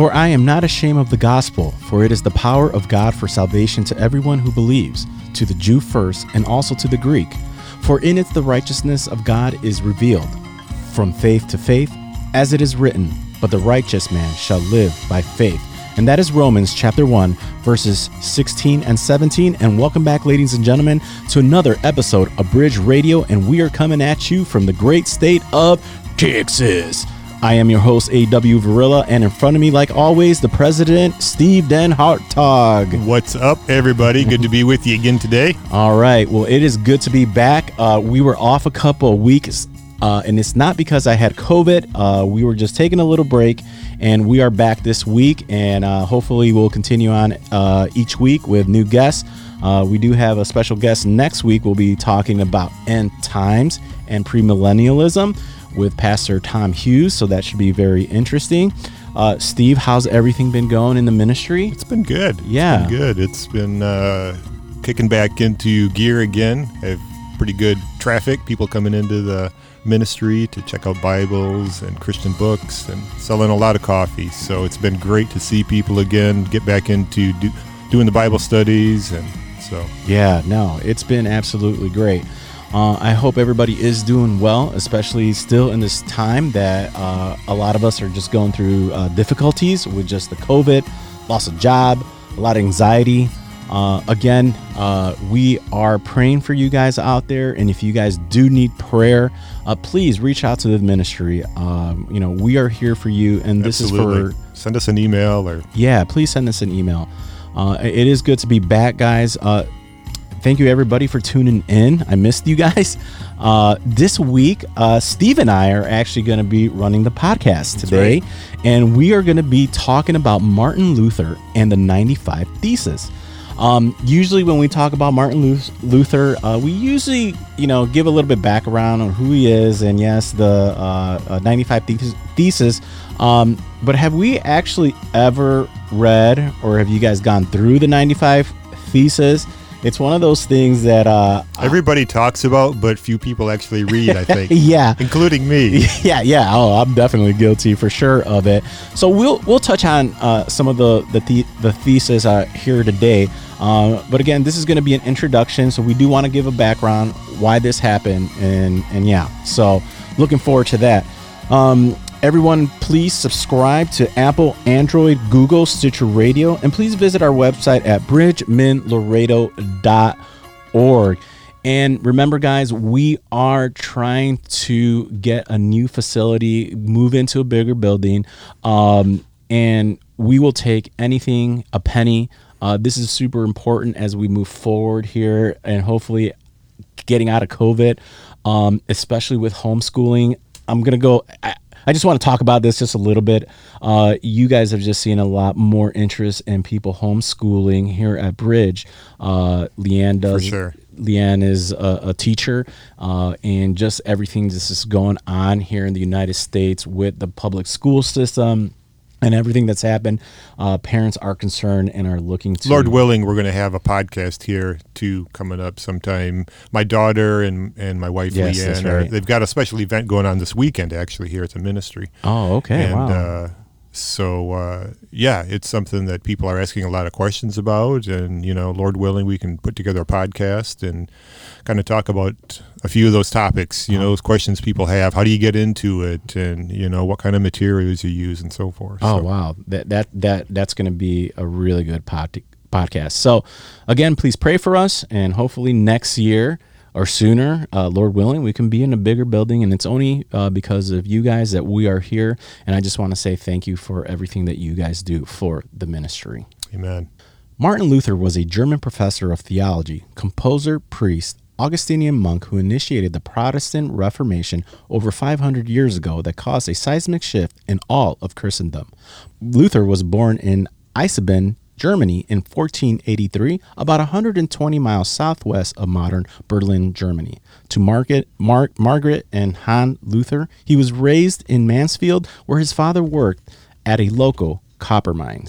For I am not ashamed of the gospel, for it is the power of God for salvation to everyone who believes, to the Jew first, and also to the Greek. For in it the righteousness of God is revealed, from faith to faith, as it is written, But the righteous man shall live by faith. And that is Romans chapter 1, verses 16 and 17. And welcome back, ladies and gentlemen, to another episode of Bridge Radio. And we are coming at you from the great state of Texas. I am your host, A.W. Varilla, and in front of me, like always, the president, Steve Den Hartog. What's up, everybody? Good to be with you again today. All right. Well, it is good to be back. Uh, we were off a couple of weeks, uh, and it's not because I had COVID. Uh, we were just taking a little break, and we are back this week, and uh, hopefully, we'll continue on uh, each week with new guests. Uh, we do have a special guest next week. We'll be talking about end times and premillennialism with Pastor Tom Hughes, so that should be very interesting. Uh, Steve, how's everything been going in the ministry? It's been good. Yeah. It's been good. It's been uh, kicking back into gear again. Have pretty good traffic, people coming into the ministry to check out Bibles and Christian books and selling a lot of coffee. So it's been great to see people again get back into do, doing the Bible studies and so Yeah, no, it's been absolutely great. Uh, I hope everybody is doing well, especially still in this time that uh, a lot of us are just going through uh, difficulties with just the COVID, loss of job, a lot of anxiety. Uh, again, uh, we are praying for you guys out there, and if you guys do need prayer, uh, please reach out to the ministry. Um, you know, we are here for you, and this absolutely. is for send us an email or yeah, please send us an email. Uh, it is good to be back, guys. Thank you everybody for tuning in. I missed you guys. Uh, this week, uh, Steve and I are actually going to be running the podcast today, right. and we are going to be talking about Martin Luther and the 95 Thesis. Um, usually, when we talk about Martin Luther, uh, we usually, you know, give a little bit background on who he is, and yes, the uh, uh, 95 thesis. thesis. Um, but have we actually ever read, or have you guys gone through the 95 Thesis? It's one of those things that uh, everybody talks about, but few people actually read. I think, yeah, including me. Yeah, yeah. Oh, I'm definitely guilty for sure of it. So we'll we'll touch on uh, some of the the, the, the thesis uh, here today. Uh, but again, this is going to be an introduction, so we do want to give a background why this happened, and and yeah. So looking forward to that. Um, Everyone, please subscribe to Apple, Android, Google, Stitcher Radio, and please visit our website at bridgemanlaredo.org. And remember, guys, we are trying to get a new facility, move into a bigger building, um, and we will take anything, a penny. Uh, this is super important as we move forward here and hopefully getting out of COVID, um, especially with homeschooling. I'm going to go. I, I just want to talk about this just a little bit. Uh, you guys have just seen a lot more interest in people homeschooling here at Bridge. Uh, Leanne does. For sure. Leanne is a, a teacher, uh, and just everything that's is going on here in the United States with the public school system and everything that's happened, uh, parents are concerned and are looking to. Lord willing, we're going to have a podcast here too coming up sometime. My daughter and and my wife Yes, Leanne, right. they've got a special event going on this weekend actually here at the ministry. Oh, okay. and wow. uh, so uh, yeah, it's something that people are asking a lot of questions about, and you know, Lord willing, we can put together a podcast and kind of talk about a few of those topics. You know, those questions people have. How do you get into it, and you know, what kind of materials you use, and so forth. Oh So- wow, that that that that's going to be a really good pod- podcast. So again, please pray for us, and hopefully next year or sooner, uh, Lord willing, we can be in a bigger building. And it's only uh, because of you guys that we are here. And I just want to say thank you for everything that you guys do for the ministry. Amen. Martin Luther was a German professor of theology, composer, priest, Augustinian monk who initiated the Protestant Reformation over 500 years ago that caused a seismic shift in all of Christendom. Luther was born in Eisleben, Germany in 1483, about 120 miles southwest of modern Berlin, Germany. To Margaret, Mar- Margaret and Hans Luther, he was raised in Mansfield, where his father worked at a local copper mine.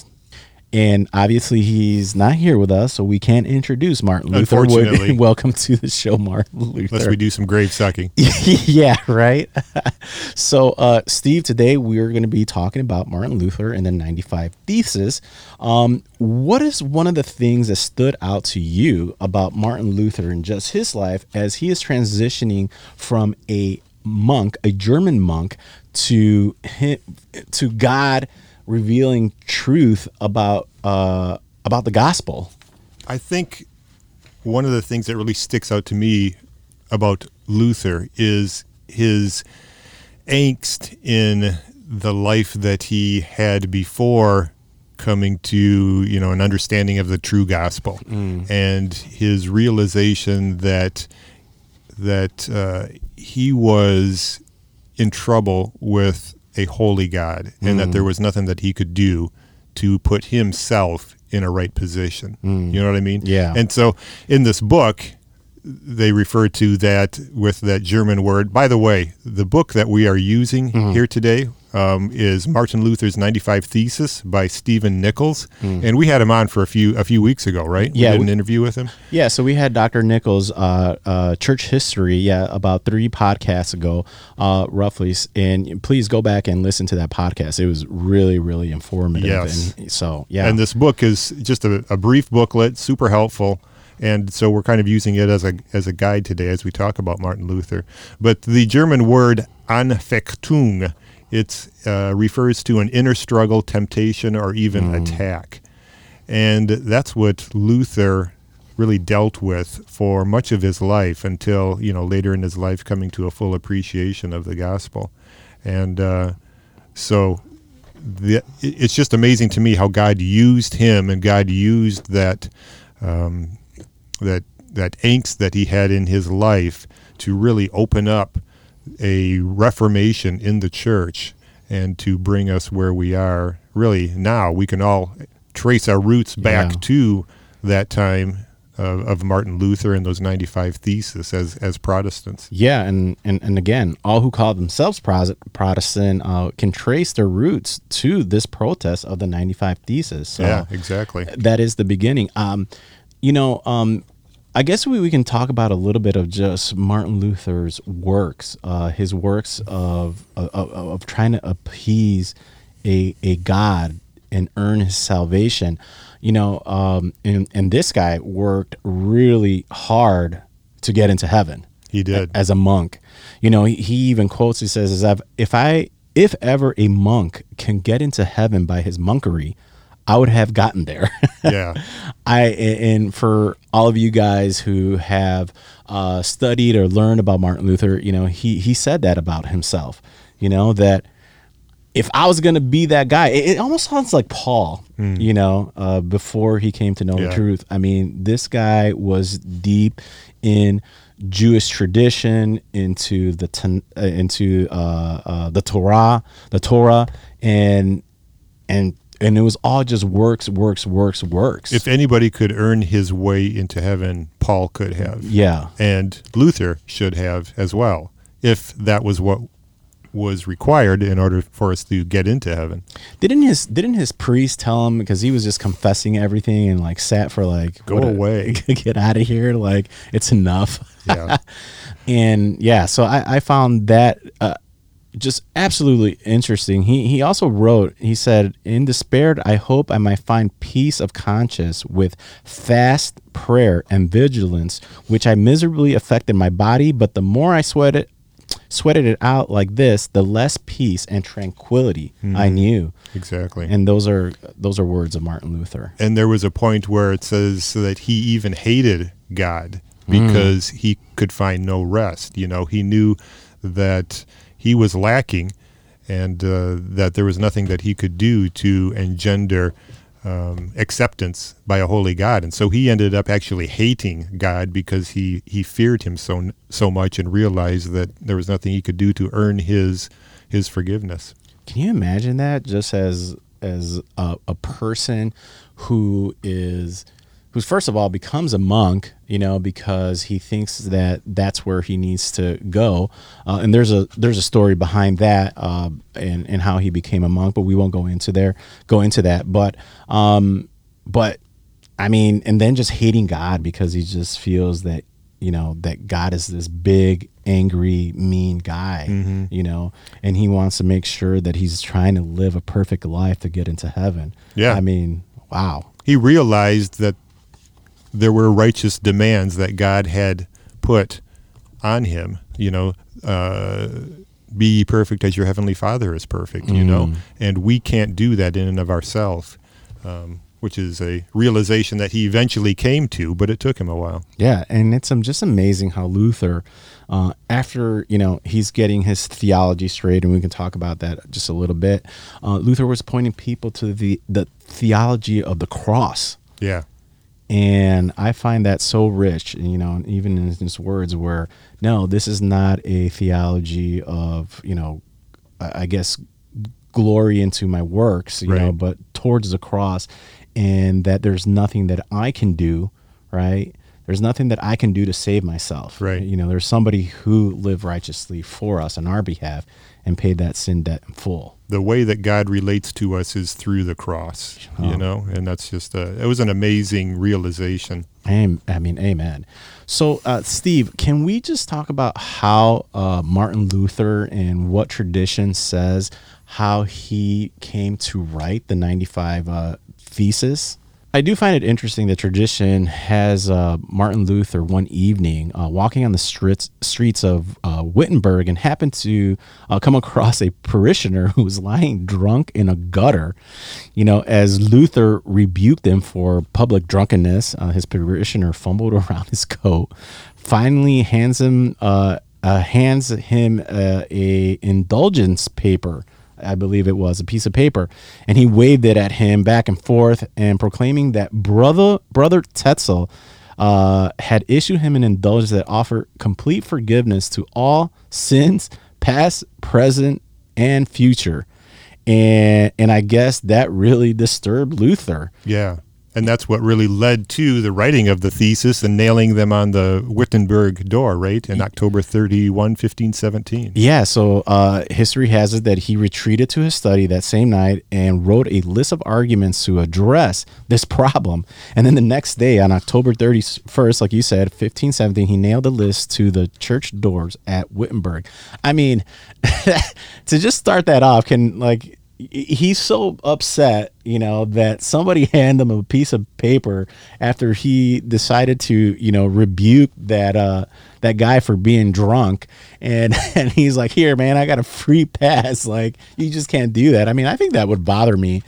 And obviously he's not here with us, so we can't introduce Martin Luther. Unfortunately. welcome to the show, Martin Luther. Unless we do some grave sucking. yeah, right. so, uh, Steve, today we're going to be talking about Martin Luther and the 95 Thesis. Um, what is one of the things that stood out to you about Martin Luther and just his life as he is transitioning from a monk, a German monk, to hi- to God revealing truth about uh, about the gospel? I think one of the things that really sticks out to me about Luther is his angst in the life that he had before coming to you know an understanding of the true gospel and his realization that that uh, he was in trouble with a holy God and that there mm. was nothing that he could do to put himself in a right position. Mm. You know what I mean? Yeah. And so in this book, they refer to that with that German word. By the way, the book that we are using mm. here today um, is Martin Luther's 95 Thesis by Stephen Nichols, and we had him on for a few a few weeks ago, right? Yeah, we did an interview with him. Yeah, so we had Dr. Nichols, uh, uh, church history, yeah, about three podcasts ago, uh, roughly. And please go back and listen to that podcast. It was really, really informative. Yes. And so, yeah. And this book is just a, a brief booklet, super helpful. And so we're kind of using it as a as a guide today as we talk about Martin Luther. But the German word Anfechtung, it uh, refers to an inner struggle, temptation, or even attack. And that's what Luther really dealt with for much of his life until, you know, later in his life coming to a full appreciation of the gospel. And uh, so the, it's just amazing to me how God used him and God used that um, that that angst that he had in his life to really open up a reformation in the church and to bring us where we are really now we can all trace our roots back Yeah. to that time of, of Martin Luther and those 95 theses as as Protestants yeah, and, and, and again, all who call themselves Protestant uh, can trace their roots to this protest of the 95 theses. So yeah exactly that is the beginning. Um, you know, um, I guess we, we can talk about a little bit of just Martin Luther's works, uh, his works of, of of of trying to appease a a God and earn his salvation. You know, um, and and this guy worked really hard to get into heaven he did as a monk. You know, he, he even quotes, he says, "As I've, if I, if ever a monk can get into heaven by his monkery, I would have gotten there." yeah I and for all of you guys who have uh, studied or learned about Martin Luther, you know, he he said that about himself. You know that if I was going to be that guy, it, it almost sounds like Paul. You know, uh, before he came to know Yeah. the truth. I mean, this guy was deep in Jewish tradition, into the Tan- uh, into uh, uh, the Torah, the Torah, and and and it was all just works, works, works, works. if anybody could earn his way into heaven Paul could have yeah, and Luther should have as well, if that was what was required in order for us to get into heaven. didn't his didn't his priest tell him because he was just confessing everything and like sat for like Go away. get out of here, like it's enough. Yeah. and yeah, so I, I found that uh, just absolutely interesting. He he also wrote. He said, "In despair, I hope I might find peace of conscience with fast prayer and vigilance, which I miserably affected my body. But the more I sweated." Sweated it out like this, the less peace and tranquility I hmm. knew, Exactly. And, those are those are words of Martin Luther. And there was a point where it says that he even hated God hmm. because he could find no rest. You know, he knew that he was lacking and uh, that there was nothing that he could do to engender um, acceptance by a holy God, and so he ended up actually hating God because he he feared him so so much and realized that there was nothing he could do to earn his his forgiveness. Can you imagine that just as as a, a person who is who first of all becomes a monk, you know, because he thinks that that's where he needs to go. Uh, and there's a there's a story behind that uh, and and how he became a monk, but we won't go into there go into that. But um, but I mean, and then just hating God because he just feels that you know that God is this big, angry, mean guy, mm-hmm. you know, and he wants to make sure that he's trying to live a perfect life to get into heaven. Yeah, I mean, wow. He realized that there were righteous demands that God had put on him. You know, uh, be perfect as your heavenly Father is perfect. You mm. know, and we can't do that in and of ourselves. Um, which is a realization that he eventually came to, but it took him a while. Yeah, and it's um, just amazing how Luther, uh, after you know he's getting his theology straight, and we can talk about that just a little bit. Uh, Luther was pointing people to the the theology of the cross. Yeah, and I find that so rich, you know, even in his words, where no, this is not a theology of, you know, I guess glory into my works, you right. know, but towards the cross, and that there's nothing that I can do, right? There's nothing that I can do to save myself. Right. You know, there's somebody who lived righteously for us on our behalf and paid that sin debt in full the way that God relates to us is through the cross, oh. you know, and that's just a, it was an amazing realization. I mean, amen. So, uh, Steve, can we just talk about how uh, Martin Luther and what tradition says how he came to write the 95 uh, Thesis? I do find it interesting that tradition has uh, Martin Luther one evening uh, walking on the streets streets of uh, Wittenberg and happened to uh, come across a parishioner who was lying drunk in a gutter. You know, as Luther rebuked him for public drunkenness, uh, his parishioner fumbled around his coat, finally hands him uh, hands him a indulgence paper I believe it was, a piece of paper, and he waved it at him back and forth, and proclaiming that brother brother Tetzel uh, had issued him an indulgence that offered complete forgiveness to all sins, past, present, and future. And and I guess that really disturbed Luther. Yeah. And that's what really led to the writing of the thesis and nailing them on the Wittenberg door, right? In October 31, 1517. Yeah, so uh, history has it that he retreated to his study that same night and wrote a list of arguments to address this problem. And then the next day, on October 31st, like you said, 1517, he nailed the list to the church doors at Wittenberg. I mean, to just start that off, can like he's so upset, you know, that somebody handed him a piece of paper after he decided to, you know, rebuke that uh that guy for being drunk and and he's like, "Here, man, I got a free pass. Like, you just can't do that." I mean, I think that would bother me.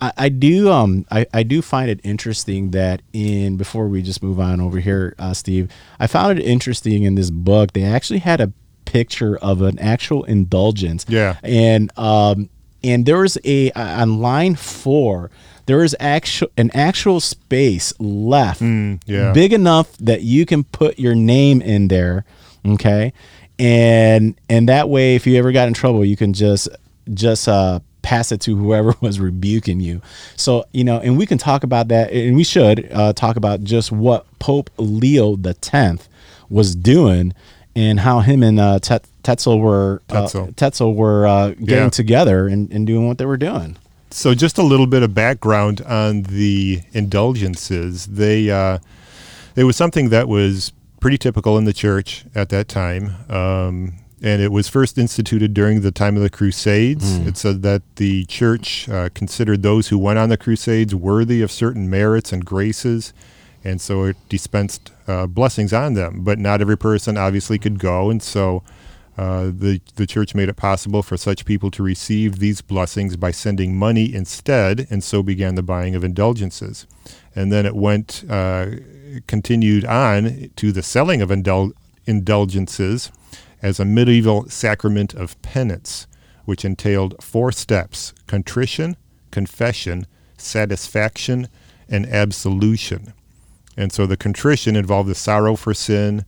I, I do um I, I do find it interesting that in before we just move on over here, uh, Steve, I found it interesting in this book they actually had a picture of an actual indulgence. Yeah. And um and there is was a on line four there is actual an actual space left mm, yeah. big enough that you can put your name in there okay and and that way if you ever got in trouble you can just just uh pass it to whoever was rebuking you so you know and we can talk about that and we should uh, talk about just what pope leo the 10th was doing and how him and uh, Tetzel were uh, Tetzel, Tetzel were uh, getting yeah. together and, and doing what they were doing. So, just a little bit of background on the indulgences. They uh, it was something that was pretty typical in the church at that time. Um, and it was first instituted during the time of the Crusades. Mm. It said that the church uh, considered those who went on the Crusades worthy of certain merits and graces, and so it dispensed uh, blessings on them. But not every person obviously could go, and so uh, the the church made it possible for such people to receive these blessings by sending money instead, and so began the buying of indulgences. And then it went uh, continued on to the selling of indul- indulgences as a medieval sacrament of penance, which entailed four steps: contrition, confession, satisfaction, and absolution. And so the contrition involved the sorrow for sin,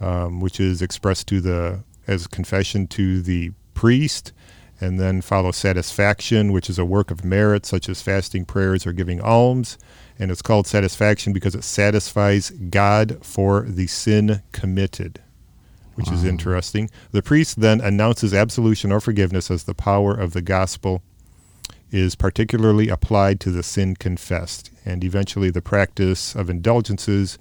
um, which is expressed to the as confession to the priest, And then follows satisfaction, which is a work of merit, such as fasting, prayers, or giving alms. And it's called satisfaction because it satisfies God for the sin committed, which is interesting. The priest then announces absolution or forgiveness as the power of the gospel is particularly applied to the sin confessed. And eventually, the practice of indulgences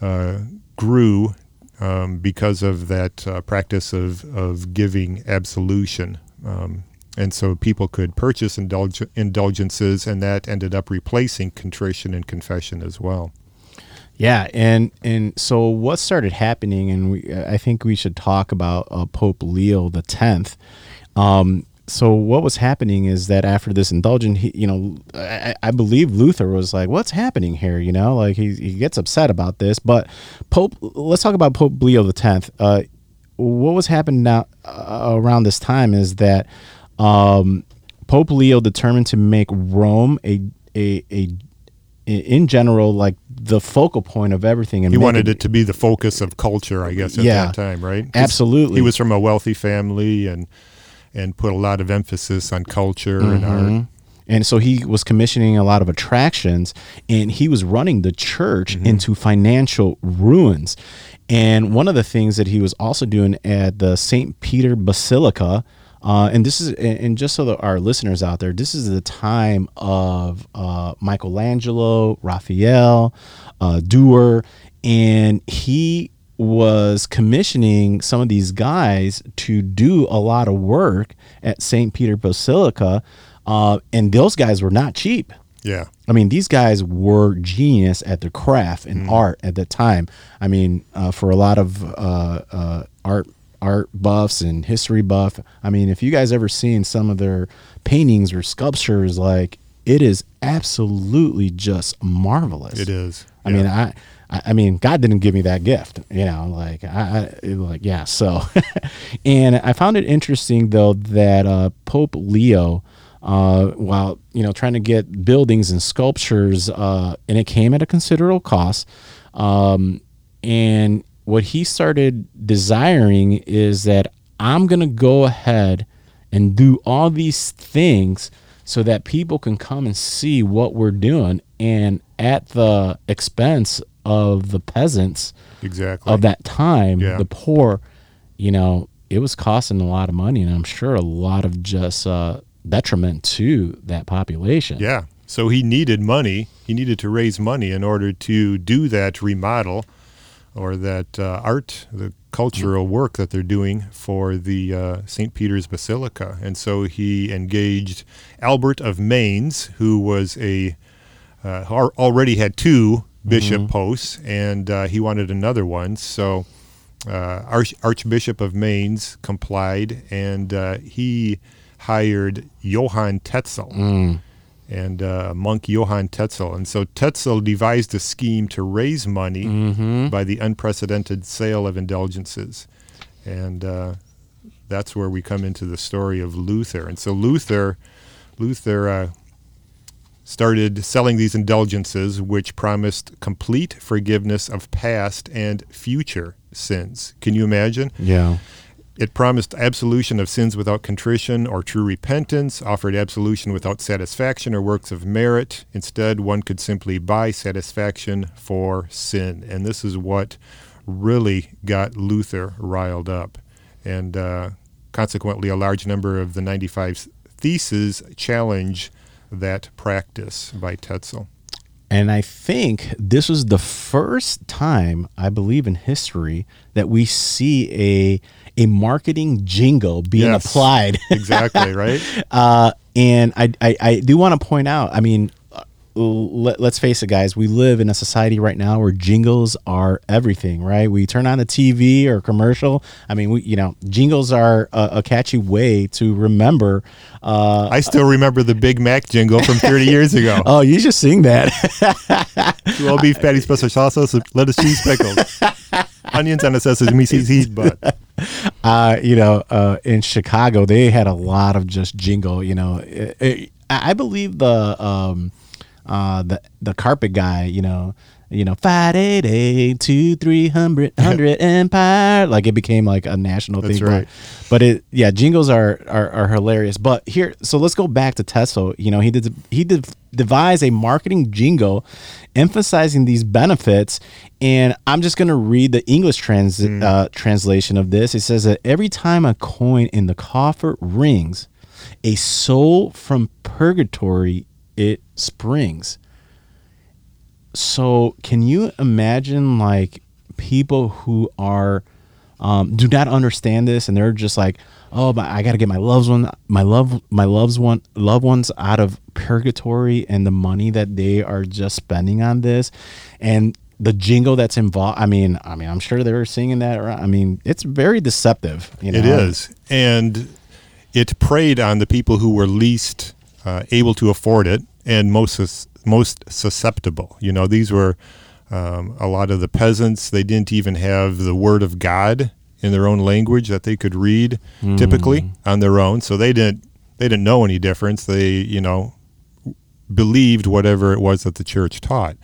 uh, grew um, because of that uh, practice of, of giving absolution. Um, and so people could purchase indulg- indulgences, and that ended up replacing contrition and confession as well. Yeah, and and so what started happening, and we, I think we should talk about uh, Pope Leo the Tenth. Um, so what was happening is that after this indulgence, he, you know, I, I, believe Luther was like, "What's happening here?" You know, like he he gets upset about this. But Pope, let's talk about Pope Leo the Tenth. Uh, what was happening now uh, around this time is that um, Pope Leo determined to make Rome a a a in general like the focal point of everything. And he wanted it, it, to be the focus of culture, I guess, at yeah, that time, right? Absolutely. He was from a wealthy family and and put a lot of emphasis on culture mm-hmm. and art. And so he was commissioning a lot of attractions and he was running the church mm-hmm. into financial ruins. And one of the things that he was also doing at the St. Peter Basilica, uh, and this is, and just so that our listeners out there, this is the time of uh, Michelangelo, Raphael, uh, Durer, and he was commissioning some of these guys to do a lot of work at St. Peter Basilica, uh, and those guys were not cheap. Yeah. I mean, these guys were genius at their craft and mm. art at the time. I mean, uh, for a lot of uh, uh art art buffs and history buff. I mean, if you guys ever seen some of their paintings or sculptures, like it is absolutely just marvelous. It is. I mean, I. I mean, God didn't give me that gift, you know. Like, I, I like, yeah. So, and I found it interesting though that uh, Pope Leo, uh, while you know trying to get buildings and sculptures, uh, and it came at a considerable cost. Um, and what he started desiring is that I'm going to go ahead and do all these things so that people can come and see what we're doing and at the expense of the peasants exactly of that time yeah. the poor you know it was costing a lot of money and i'm sure a lot of just uh, detriment to that population yeah so he needed money he needed to raise money in order to do that remodel or that uh, art, the cultural work that they're doing for the uh, St. Peter's Basilica. And so he engaged Albert of Mainz, who was a uh, already had two bishop mm-hmm. posts, and uh, he wanted another one. So uh, Arch- Archbishop of Mainz complied, and uh, he hired Johann Tetzel. Mm and uh, monk Johann Tetzel. And so Tetzel devised a scheme to raise money mm-hmm. by the unprecedented sale of indulgences. And uh, that's where we come into the story of Luther. And so Luther, Luther uh, started selling these indulgences, which promised complete forgiveness of past and future sins. Can you imagine? Yeah. It promised absolution of sins without contrition or true repentance, offered absolution without satisfaction or works of merit. Instead, one could simply buy satisfaction for sin. And this is what really got Luther riled up. And uh, consequently, a large number of the 95 theses challenge that practice by Tetzel. And I think this was the first time, I believe, in history that we see a a marketing jingle being yes, applied. exactly right. Uh, and I, I, I do want to point out. I mean, let, us face it, guys. We live in a society right now where jingles are everything, right? We turn on the TV or commercial. I mean, we, you know, jingles are a, a catchy way to remember. Uh, I still remember the Big Mac jingle from 30 years ago. Oh, you should sing that. Two beef patty, special sauce, lettuce, cheese, pickles, onions, and a sesame seed but. Uh, you know, uh, in Chicago, they had a lot of just jingle. You know, it, it, I believe the. Um, uh, the the carpet guy, you know, you know, five eight eight two three hundred hundred empire. Like it became like a national That's thing. right. But, it yeah, jingles are, are are hilarious. But here, so let's go back to Tetzel. You know, he did he did devise a marketing jingle emphasizing these benefits. And I'm just gonna read the English trans uh, translation of this. It says that every time a coin in the coffer rings, a soul from purgatory it springs. So can you imagine like people who are um, do not understand this and they're just like oh but i gotta get my loved one my love my loves one loved ones out of purgatory and the money that they are just spending on this? And the jingle that's involved i mean i mean i'm sure they were singing that around. i mean it's very deceptive you know? It is, and it preyed on the people who were least uh, able to afford it and most most susceptible. You know, these were um, a lot of the peasants. They didn't even have the word of God in their own language that they could read typically on their own. So they didn't they didn't know any difference. They you know believed whatever it was that the church taught,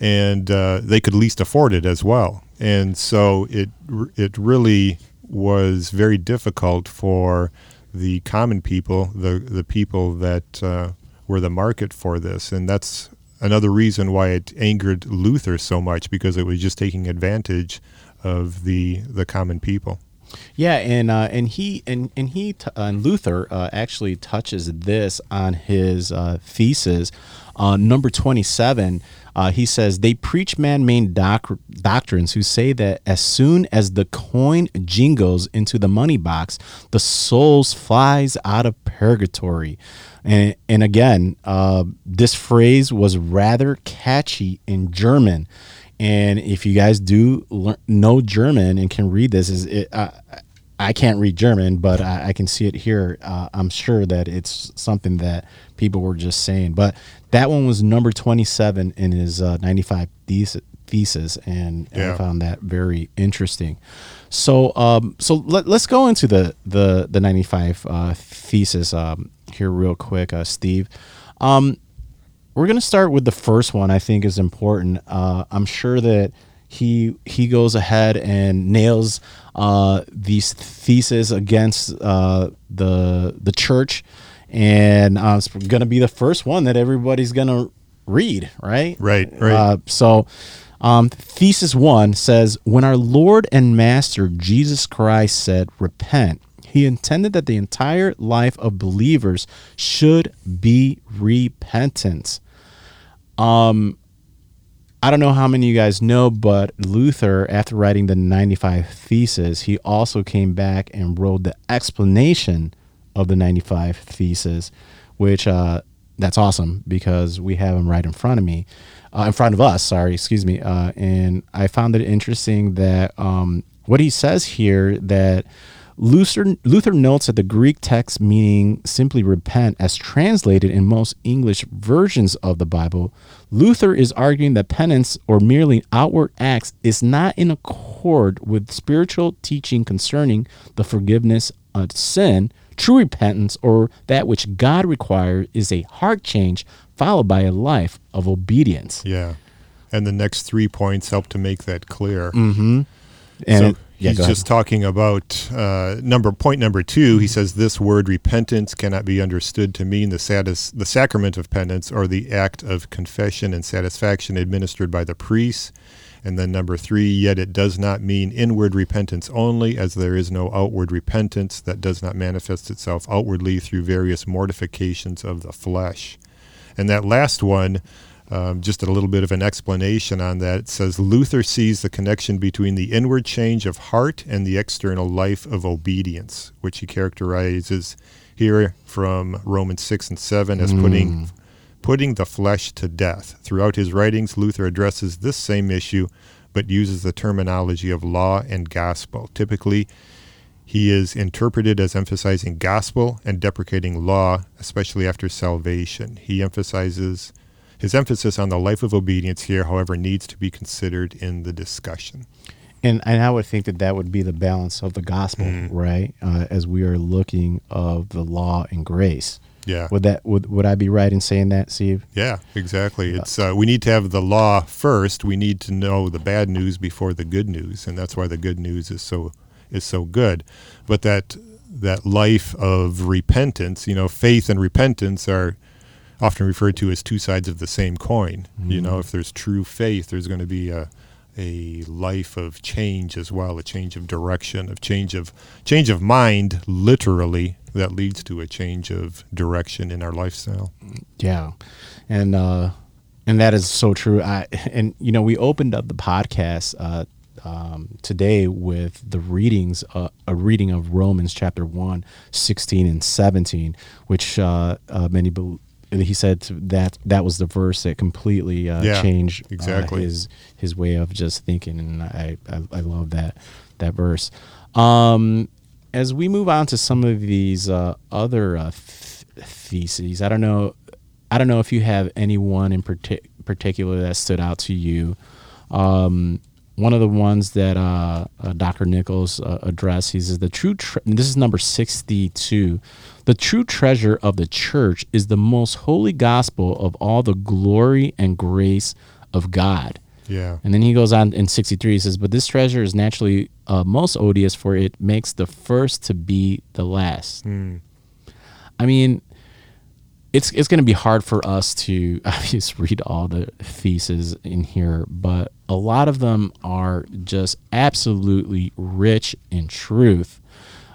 and uh, they could least afford it as well. And so it it really was very difficult for the common people, the the people that uh, were the market for this, and that's another reason why it angered Luther so much because it was just taking advantage of the the common people. Yeah, and uh, and he and and he t- uh, and Luther uh, actually touches this on his uh, thesis, number twenty seven. Uh, he says they preach man-made doc- doctrines who say that as soon as the coin jingles into the money box, the soul flies out of purgatory. And and again, uh, this phrase was rather catchy in German. And if you guys do learn, know German and can read this, is it? Uh, I can't read German, but I, I can see it here. Uh, I'm sure that it's something that people were just saying. But that one was number 27 in his uh, 95 thesis, thesis and, and I found that very interesting. So, um, so let, us go into the the the 95 uh, thesis um, here real quick, uh, Steve. Um, we're gonna start with the first one. I think is important. Uh, I'm sure that he he goes ahead and nails uh, these theses against uh, the the church, and uh, it's gonna be the first one that everybody's gonna read. Right. Right, right. Uh, so. Um, thesis one says, When our Lord and Master Jesus Christ said, Repent, he intended that the entire life of believers should be repentance. Um, I don't know how many of you guys know, but Luther, after writing the 95 Thesis, he also came back and wrote the explanation of the 95 Thesis, which uh, that's awesome because we have him right in front of me, uh, in front of us. Sorry, excuse me. Uh, and I found it interesting that um, what he says here that Luther, Luther notes that the Greek text meaning simply repent, as translated in most English versions of the Bible, Luther is arguing that penance or merely outward acts is not in accord with spiritual teaching concerning the forgiveness of sin. True repentance, or that which God requires, is a heart change followed by a life of obedience. Yeah, and the next three points help to make that clear. And so it- yeah, he's just talking about uh, number point number two. He says this word repentance cannot be understood to mean the satis- the sacrament of penance or the act of confession and satisfaction administered by the priest. And then number three, yet it does not mean inward repentance only, as there is no outward repentance that does not manifest itself outwardly through various mortifications of the flesh. And that last one, um, just a little bit of an explanation on that. It says Luther sees the connection between the inward change of heart and the external life of obedience, which he characterizes here from Romans 6 and 7 as putting putting the flesh to death. Throughout his writings, Luther addresses this same issue, but uses the terminology of law and gospel. Typically, he is interpreted as emphasizing gospel and deprecating law, especially after salvation. He emphasizes his emphasis on the life of obedience here, however, needs to be considered in the discussion. and and I would think that that would be the balance of the gospel, Mm-hmm. right? Uh, as we are looking of the law and grace. Yeah. Would that would would I be right in saying that, Steve? Yeah, exactly. It's uh, we need to have the law first. We need to know the bad news before the good news, and that's why the good news is so is so good. But that that life of repentance, you know, faith and repentance are often referred to as two sides of the same coin. Mm-hmm. You know, if there's true faith, there's going to be a a life of change as well, a change of direction, of change of change of mind, literally, that leads to a change of direction in our lifestyle. Yeah, and uh, and that is so true. I and you know we opened up the podcast uh, um, today with the readings, uh, a reading of Romans chapter 1, 16 and 17, which uh, uh, many believe he said that that was the verse that completely uh, yeah, changed uh, exactly. his his way of just thinking, and I, I, I love that that verse. Um, as we move on to some of these uh, other uh, th- theses, I don't know, I don't know if you have anyone in partic- particular that stood out to you. Um, one of the ones that uh, uh, Dr. Nichols uh, addressed, he says the true. Tre- this is number sixty-two. The true treasure of the church is the most holy gospel of all the glory and grace of God. Yeah. And then he goes on in 63, he says, But this treasure is naturally uh, most odious, for it makes the first to be the last. Mm. I mean, it's it's going to be hard for us to obviously read all the theses in here, but a lot of them are just absolutely rich in truth.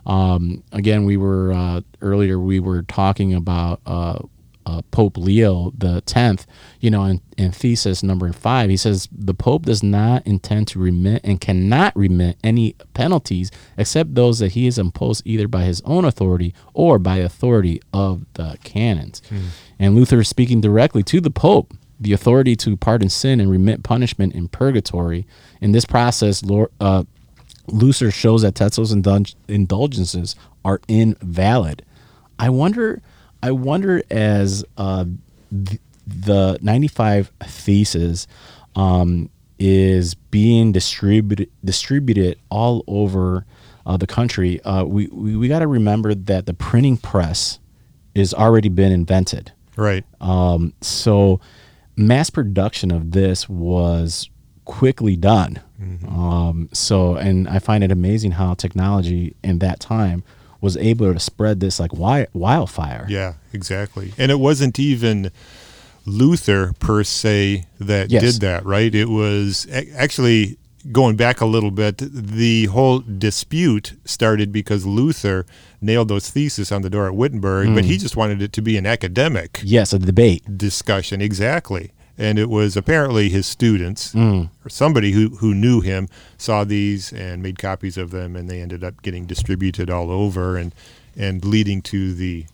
Um, again, we were uh, earlier we were talking about uh, uh, Pope Leo the tenth, you know, in, in thesis number five, he says the Pope does not intend to remit and cannot remit any penalties except those that he has imposed either by his own authority or by authority of the canons. Mm. And Luther is speaking directly to the Pope, the authority to pardon sin and remit punishment in purgatory. In this process, Lord, uh, Luther shows that Tetzel's indulgences are invalid. I wonder I wonder as uh, th- the 95 thesis um, is being distributed distributed all over uh, the country. Uh, we we, we got to remember that the printing press is already been invented. Right. Um, so mass production of this was quickly done. Mm-hmm. Um, so and I find it amazing how technology in that time was able to spread this like wildfire. Yeah, exactly. And it wasn't even Luther per se that yes. did that, right? It was actually going back a little bit, the whole dispute started because Luther nailed those theses on the door at Wittenberg, mm. but he just wanted it to be an academic. Yes, a debate. Discussion, exactly and it was apparently his students mm. or somebody who, who knew him saw these and made copies of them and they ended up getting distributed all over and and leading to the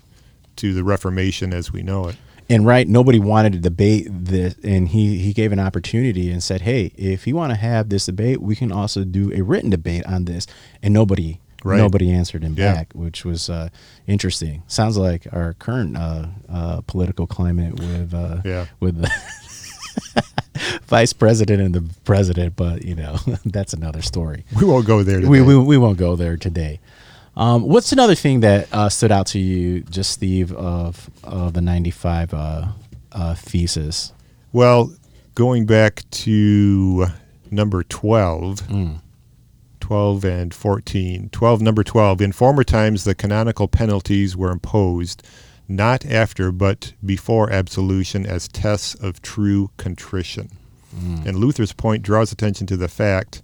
to the reformation as we know it and right nobody wanted to debate this and he he gave an opportunity and said hey if you want to have this debate we can also do a written debate on this and nobody Right. Nobody answered him yeah. back, which was uh, interesting. Sounds like our current uh, uh, political climate with uh, yeah. with the vice president and the president, but you know that's another story. We won't go there. Today. We, we we won't go there today. Um, what's another thing that uh, stood out to you, just Steve, of of the '95 uh, uh, thesis? Well, going back to number twelve. Mm. 12 and 14. 12, number 12. In former times, the canonical penalties were imposed not after but before absolution as tests of true contrition. Mm. And Luther's point draws attention to the fact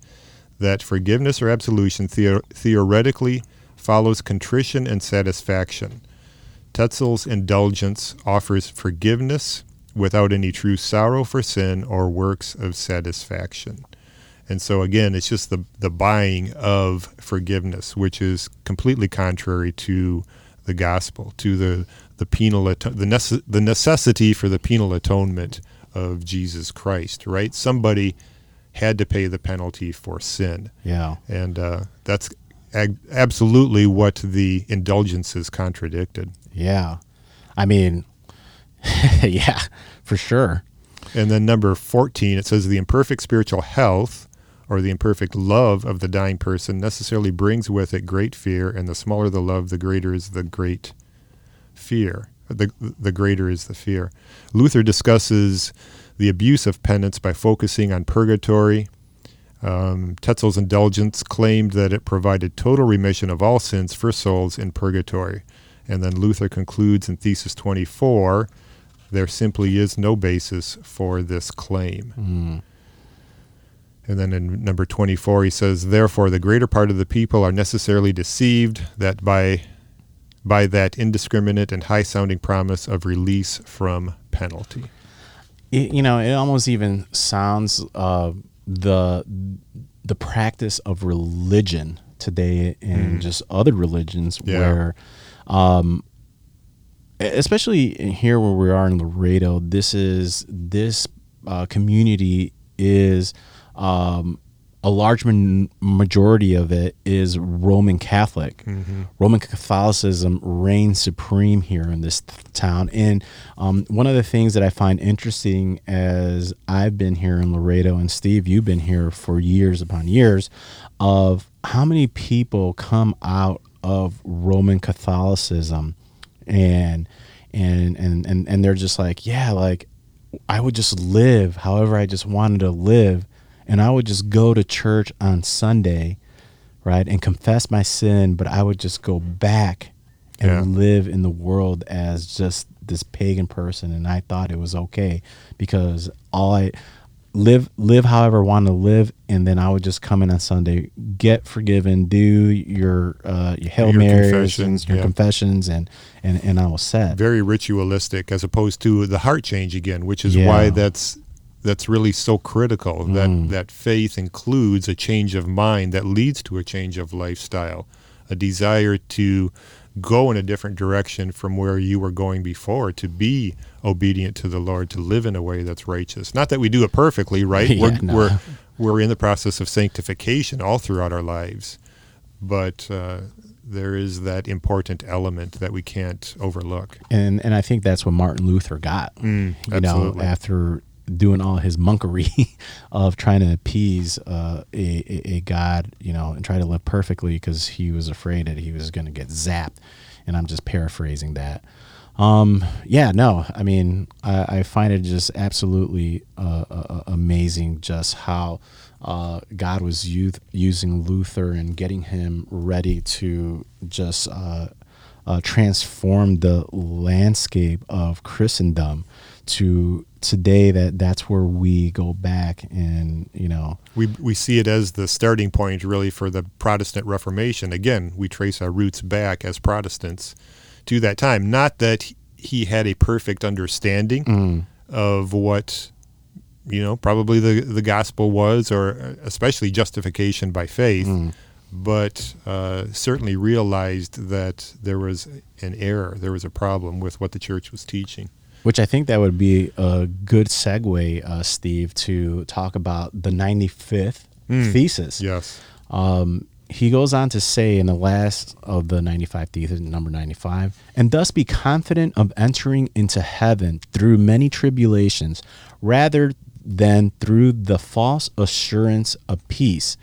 that forgiveness or absolution the- theoretically follows contrition and satisfaction. Tetzel's indulgence offers forgiveness without any true sorrow for sin or works of satisfaction. And so again, it's just the the buying of forgiveness, which is completely contrary to the gospel, to the the penal the nece- the necessity for the penal atonement of Jesus Christ. Right? Somebody had to pay the penalty for sin. Yeah, and uh, that's ag- absolutely what the indulgences contradicted. Yeah, I mean, yeah, for sure. And then number 14, it says the imperfect spiritual health or the imperfect love of the dying person necessarily brings with it great fear, and the smaller the love, the greater is the great fear. The the greater is the fear. Luther discusses the abuse of penance by focusing on purgatory. Um, Tetzel's indulgence claimed that it provided total remission of all sins for souls in purgatory. And then Luther concludes in Thesis 24 there simply is no basis for this claim. Mm. And then in number 24, he says, Therefore, the greater part of the people are necessarily deceived that by, by that indiscriminate and high sounding promise of release from penalty. It, you know, it almost even sounds uh, the the practice of religion today and Mm. just other religions Yeah. where um especially here where we are in Laredo this is this uh, community is um a large majority of it is Roman Catholic. Roman Catholicism reigns supreme here in this t- town. And um, one of the things that I find interesting as I've been here in Laredo, and Steve, you've been here for years upon years, of how many people come out of Roman Catholicism and and and and, and they're just like, yeah, like I would just live however I just wanted to live. And I would just go to church on Sunday, right, and confess my sin, but I would just go back and Yeah. live in the world as just this pagan person. And I thought it was okay because all I live live however I want to live, and then I would just come in on Sunday, get forgiven, do your uh, your Hail Your Marys, confessions, your yeah. confessions, and and and I was set. Very ritualistic as opposed to the heart change again, which is Yeah. why that's that's really so critical that Mm. that faith includes a change of mind that leads to a change of lifestyle, a desire to go in a different direction from where you were going before, to be obedient to the Lord, to live in a way that's righteous. Not that we do it perfectly, right? Yeah, we're, no. we're we're in the process of sanctification all throughout our lives, but uh, there is that important element that we can't overlook. and and I think that's what Martin Luther got. Mm, you know, after doing all his monkery of trying to appease uh, a, a, god, you know, and try to live perfectly because he was afraid that he was going to get zapped. And I'm just paraphrasing that. Um, yeah, no, I mean, I, I find it just absolutely uh, uh, amazing just how uh, God was youth, using Luther and getting him ready to just uh, uh, transform the landscape of Christendom to today that that's where we go back and you know We, we see it as the starting point, really, for the Protestant Reformation. Again, we trace our roots back as Protestants to that time. Not that he- had a perfect understanding of what, you know, probably the, the gospel was, or especially justification by faith, but uh, certainly realized that there was an error, there was a problem with what the church was teaching. Which I think that would be a good segue, uh, Steve, to talk about the 95th thesis. Yes. Um, he goes on to say in the last of the 95 thesis, number 95, and thus be confident of entering into heaven through many tribulations, rather than through the false assurance of peace.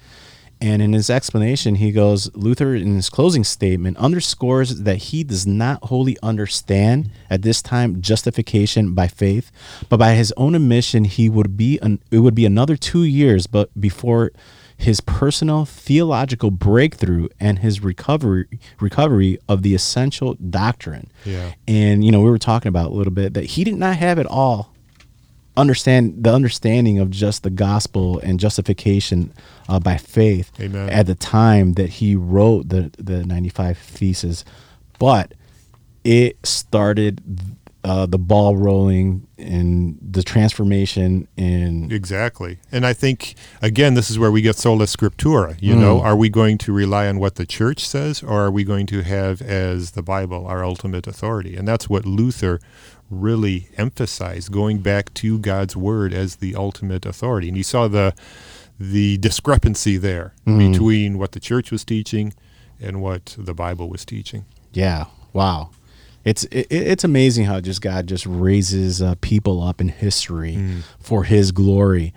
And in his explanation, he goes, Luther, in his closing statement, underscores that he does not wholly understand at this time justification by faith, but by his own admission, he would be an, it would be another two years, but before his personal theological breakthrough and his recovery recovery of the essential doctrine. Yeah. And you know, we were talking about a little bit that he did not have it all understand the understanding of just the gospel and justification uh, by faith Amen. at the time that he wrote the the 95 thesis but it started uh, the ball rolling and the transformation in Exactly. And I think, again, this is where we get sola scriptura. You know, are we going to rely on what the church says or are we going to have as the Bible our ultimate authority? And that's what Luther really emphasized, going back to God's word as the ultimate authority. And you saw the the discrepancy there between what the church was teaching and what the Bible was teaching. Yeah. Wow. It's it, it's amazing how just God just raises uh, people up in history for His glory,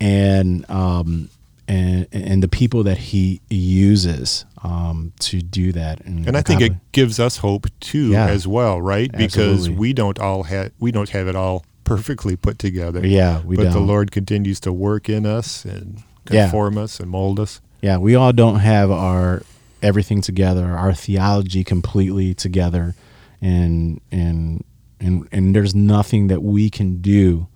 and um, and and the people that he uses um, to do that. And I think it gives us hope too, Yeah. as well, right? Because Absolutely. we don't all have we don't have it all perfectly put together. yeah, we but the don't. Lord continues to work in us and Yeah. conform us and mold us. Yeah, we all don't have our everything together, our theology completely together, and and and and there's nothing that we can do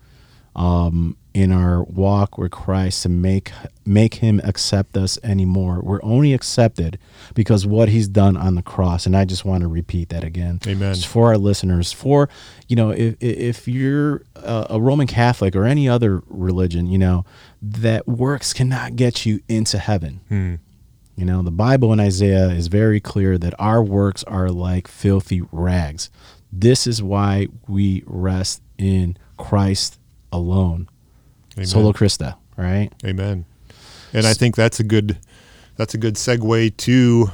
um, in our walk with Christ to make make Him accept us anymore. We're only accepted because what He's done on the cross, and I just want to repeat that again. Amen. Just for our listeners, for you know, if if you're a, a Roman Catholic or any other religion, you know that works cannot get you into heaven. Hmm. You know, the Bible in Isaiah is very clear that our works are like filthy rags. This is why we rest in Christ alone. Amen. Solo Christa, right? Amen. And I think that's a good that's a good segue to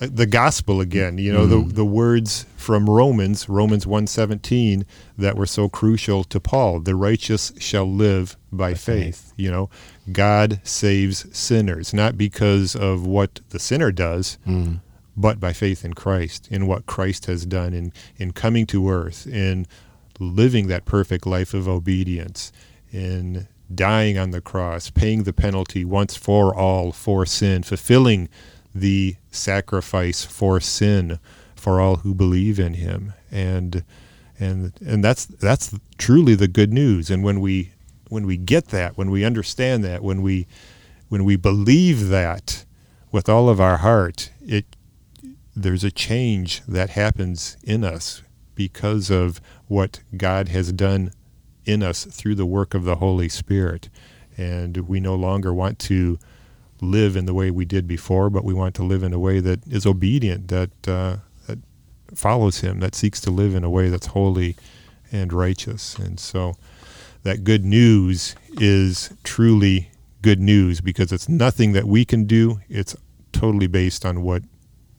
uh, the gospel again. You know, Mm-hmm. the the words from Romans, Romans 1:17 that were so crucial to Paul. The righteous shall live by faith. You know, God saves sinners not because of what the sinner does, Mm. but by faith in Christ, in what Christ has done in in coming to earth, in living that perfect life of obedience, in dying on the cross, paying the penalty once for all for sin, fulfilling the sacrifice for sin for all who believe in him. And and and that's that's truly the good news. And when we when we get that, when we understand that, when we when we believe that with all of our heart, it there's a change that happens in us because of what God has done in us through the work of the Holy Spirit. And we no longer want to live in the way we did before, but we want to live in a way that is obedient, that, uh, that follows Him, that seeks to live in a way that's holy and righteous. And so that good news is truly good news because it's nothing that we can do. It's totally based on what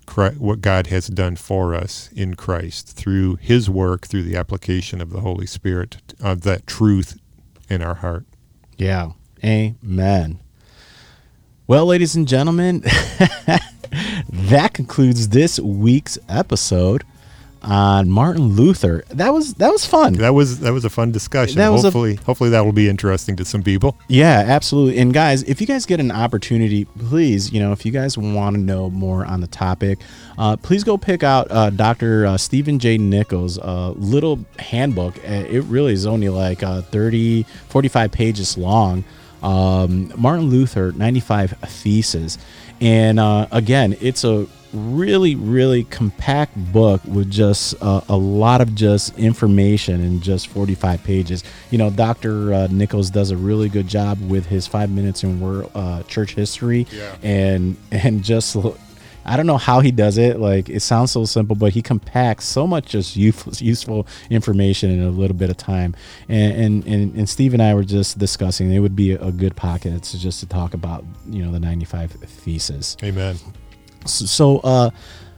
Chri- what God has done for us in Christ through His work, through the application of the Holy Spirit of that truth in our heart. Yeah. Amen. Well, ladies and gentlemen, that concludes this week's episode on Martin Luther. That was that was fun. That was that was a fun discussion. That was a- hopefully, hopefully that will be interesting to some people. Yeah, absolutely. And guys, if you guys get an opportunity, please, you know, if you guys want to know more on the topic, uh, please go pick out uh, Dr. Uh, Stephen J. Nichols' uh, little handbook. Uh, It really is only like uh, 30, 45 pages long. Um, Martin Luther, 95 Theses. And uh, again, it's a really, really compact book with just uh, a lot of just information in just 45 pages. You know, Dr. Uh, Nichols does a really good job with his five minutes in world, uh, church history, Yeah. and and just I don't know how he does it. Like it sounds so simple, but he compacts so much just useful, useful information in a little bit of time. And and and, and Steve and I were just discussing it would be a good pocket to just to talk about you know the 95 thesis. Amen. So, uh,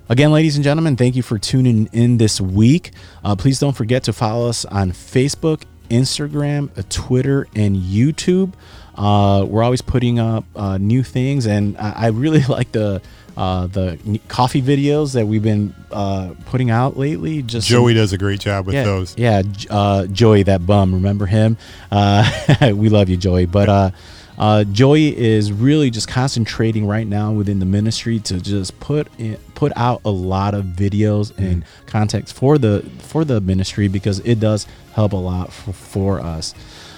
again, ladies and gentlemen, thank you for tuning in this week. Uh, please don't forget to follow us on Facebook, Instagram, uh, Twitter, and YouTube. Uh, we're always putting up uh, new things, and I, I really like the uh, the coffee videos that we've been uh, putting out lately. Just some- Joey does a great job with yeah, those. Yeah, uh, Joey, that bum. Remember him? Uh, we love you, Joey. But uh, uh, Joey is really just concentrating right now within the ministry to just put in, put out a lot of videos and context for the for the ministry because it does help a lot for, for us.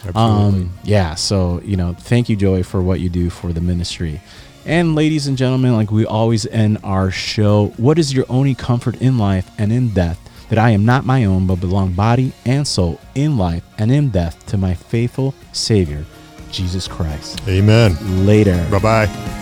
Absolutely. Um, yeah. So you know, thank you, Joey, for what you do for the ministry. And ladies and gentlemen, like we always end our show, what is your only comfort in life and in death? That I am not my own, but belong body and soul in life and in death to my faithful Savior, Jesus Christ. Amen. Later. Bye bye.